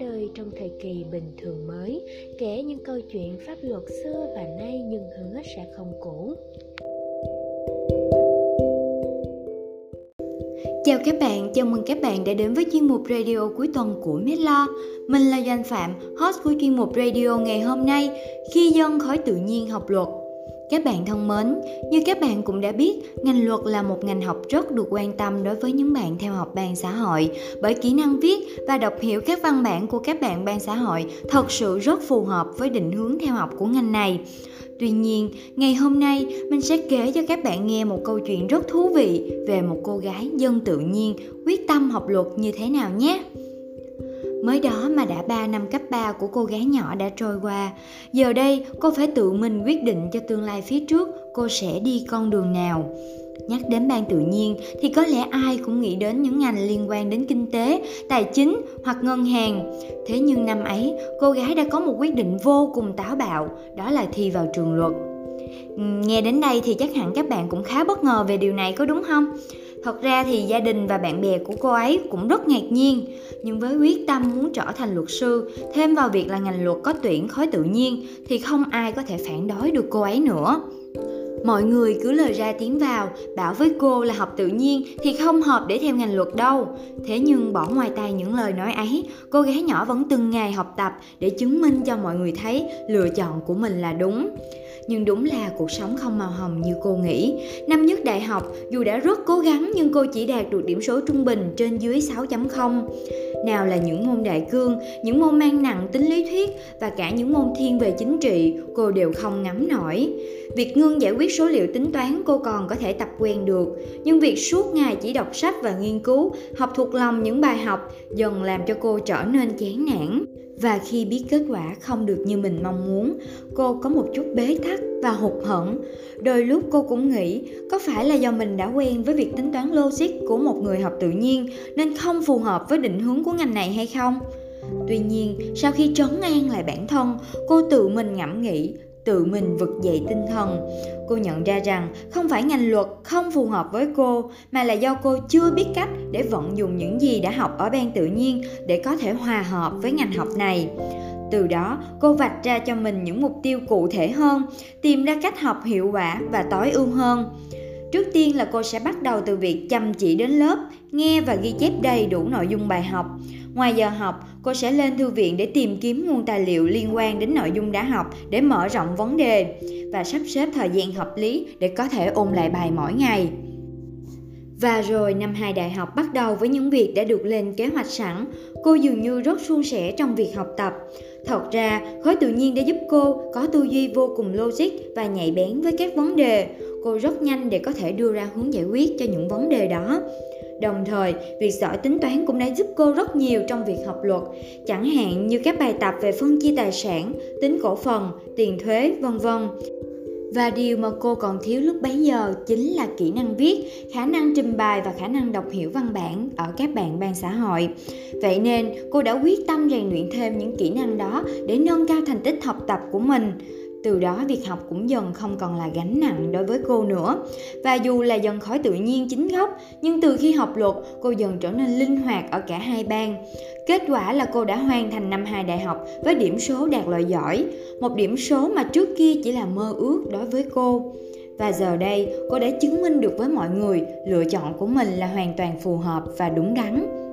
ra đời trong thời kỳ bình thường mới, kể những câu chuyện pháp luật xưa và nay nhưng hứa sẽ không cũ. Chào các bạn, chào mừng các bạn đã đến với chuyên mục radio cuối tuần của Medlo. Mình là Doanh Phạm, host của chuyên mục radio ngày hôm nay khi dân khói tự nhiên học luật. Các bạn thân mến, như các bạn cũng đã biết, ngành luật là một ngành học rất được quan tâm đối với những bạn theo học ban xã hội bởi kỹ năng viết và đọc hiểu các văn bản của các bạn ban xã hội thật sự rất phù hợp với định hướng theo học của ngành này. Tuy nhiên, ngày hôm nay mình sẽ kể cho các bạn nghe một câu chuyện rất thú vị về một cô gái dân tự nhiên quyết tâm học luật như thế nào nhé. Mới đó mà đã 3 năm cấp 3 của cô gái nhỏ đã trôi qua. Giờ đây cô phải tự mình quyết định cho tương lai phía trước cô sẽ đi con đường nào. Nhắc đến ban tự nhiên thì có lẽ ai cũng nghĩ đến những ngành liên quan đến kinh tế, tài chính hoặc ngân hàng. Thế nhưng năm ấy, cô gái đã có một quyết định vô cùng táo bạo, đó là thi vào trường luật. Nghe đến đây thì chắc hẳn các bạn cũng khá bất ngờ về điều này có đúng không? Thật ra thì gia đình và bạn bè của cô ấy cũng rất ngạc nhiên, nhưng với quyết tâm muốn trở thành luật sư, thêm vào việc là ngành luật có tuyển khối tự nhiên thì không ai có thể phản đối được cô ấy nữa. Mọi người cứ lời ra tiếng vào, bảo với cô là học tự nhiên thì không hợp để theo ngành luật đâu. Thế nhưng bỏ ngoài tai những lời nói ấy, cô gái nhỏ vẫn từng ngày học tập để chứng minh cho mọi người thấy lựa chọn của mình là đúng nhưng đúng là cuộc sống không màu hồng như cô nghĩ. Năm nhất đại học, dù đã rất cố gắng nhưng cô chỉ đạt được điểm số trung bình trên dưới 6.0. Nào là những môn đại cương, những môn mang nặng tính lý thuyết và cả những môn thiên về chính trị, cô đều không ngắm nổi. Việc ngưng giải quyết số liệu tính toán cô còn có thể tập quen được, nhưng việc suốt ngày chỉ đọc sách và nghiên cứu, học thuộc lòng những bài học dần làm cho cô trở nên chán nản và khi biết kết quả không được như mình mong muốn, cô có một chút bế tắc và hụt hẫng. Đôi lúc cô cũng nghĩ, có phải là do mình đã quen với việc tính toán logic của một người học tự nhiên nên không phù hợp với định hướng của ngành này hay không? Tuy nhiên, sau khi trấn an lại bản thân, cô tự mình ngẫm nghĩ tự mình vực dậy tinh thần. Cô nhận ra rằng không phải ngành luật không phù hợp với cô, mà là do cô chưa biết cách để vận dụng những gì đã học ở ban tự nhiên để có thể hòa hợp với ngành học này. Từ đó, cô vạch ra cho mình những mục tiêu cụ thể hơn, tìm ra cách học hiệu quả và tối ưu hơn. Trước tiên là cô sẽ bắt đầu từ việc chăm chỉ đến lớp, nghe và ghi chép đầy đủ nội dung bài học. Ngoài giờ học, cô sẽ lên thư viện để tìm kiếm nguồn tài liệu liên quan đến nội dung đã học để mở rộng vấn đề và sắp xếp thời gian hợp lý để có thể ôn lại bài mỗi ngày. Và rồi năm hai đại học bắt đầu với những việc đã được lên kế hoạch sẵn, cô dường như rất suôn sẻ trong việc học tập. Thật ra, khối tự nhiên đã giúp cô có tư duy vô cùng logic và nhạy bén với các vấn đề. Cô rất nhanh để có thể đưa ra hướng giải quyết cho những vấn đề đó. Đồng thời, việc giỏi tính toán cũng đã giúp cô rất nhiều trong việc học luật, chẳng hạn như các bài tập về phân chia tài sản, tính cổ phần, tiền thuế, vân vân. Và điều mà cô còn thiếu lúc bấy giờ chính là kỹ năng viết, khả năng trình bày và khả năng đọc hiểu văn bản ở các bạn ban xã hội. Vậy nên cô đã quyết tâm rèn luyện thêm những kỹ năng đó để nâng cao thành tích học tập của mình từ đó việc học cũng dần không còn là gánh nặng đối với cô nữa. Và dù là dần khỏi tự nhiên chính gốc, nhưng từ khi học luật, cô dần trở nên linh hoạt ở cả hai bang. Kết quả là cô đã hoàn thành năm hai đại học với điểm số đạt loại giỏi, một điểm số mà trước kia chỉ là mơ ước đối với cô. Và giờ đây, cô đã chứng minh được với mọi người, lựa chọn của mình là hoàn toàn phù hợp và đúng đắn.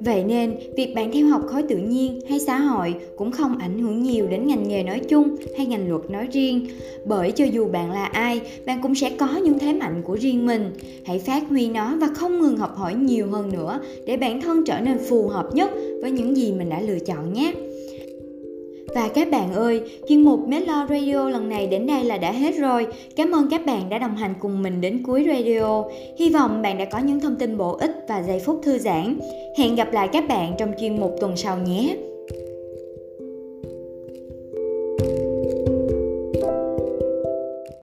Vậy nên, việc bạn theo học khối tự nhiên hay xã hội cũng không ảnh hưởng nhiều đến ngành nghề nói chung hay ngành luật nói riêng, bởi cho dù bạn là ai, bạn cũng sẽ có những thế mạnh của riêng mình. Hãy phát huy nó và không ngừng học hỏi nhiều hơn nữa để bản thân trở nên phù hợp nhất với những gì mình đã lựa chọn nhé. Và các bạn ơi, chuyên mục Medlo Radio lần này đến đây là đã hết rồi. Cảm ơn các bạn đã đồng hành cùng mình đến cuối radio. Hy vọng bạn đã có những thông tin bổ ích và giây phút thư giãn. Hẹn gặp lại các bạn trong chuyên mục tuần sau nhé.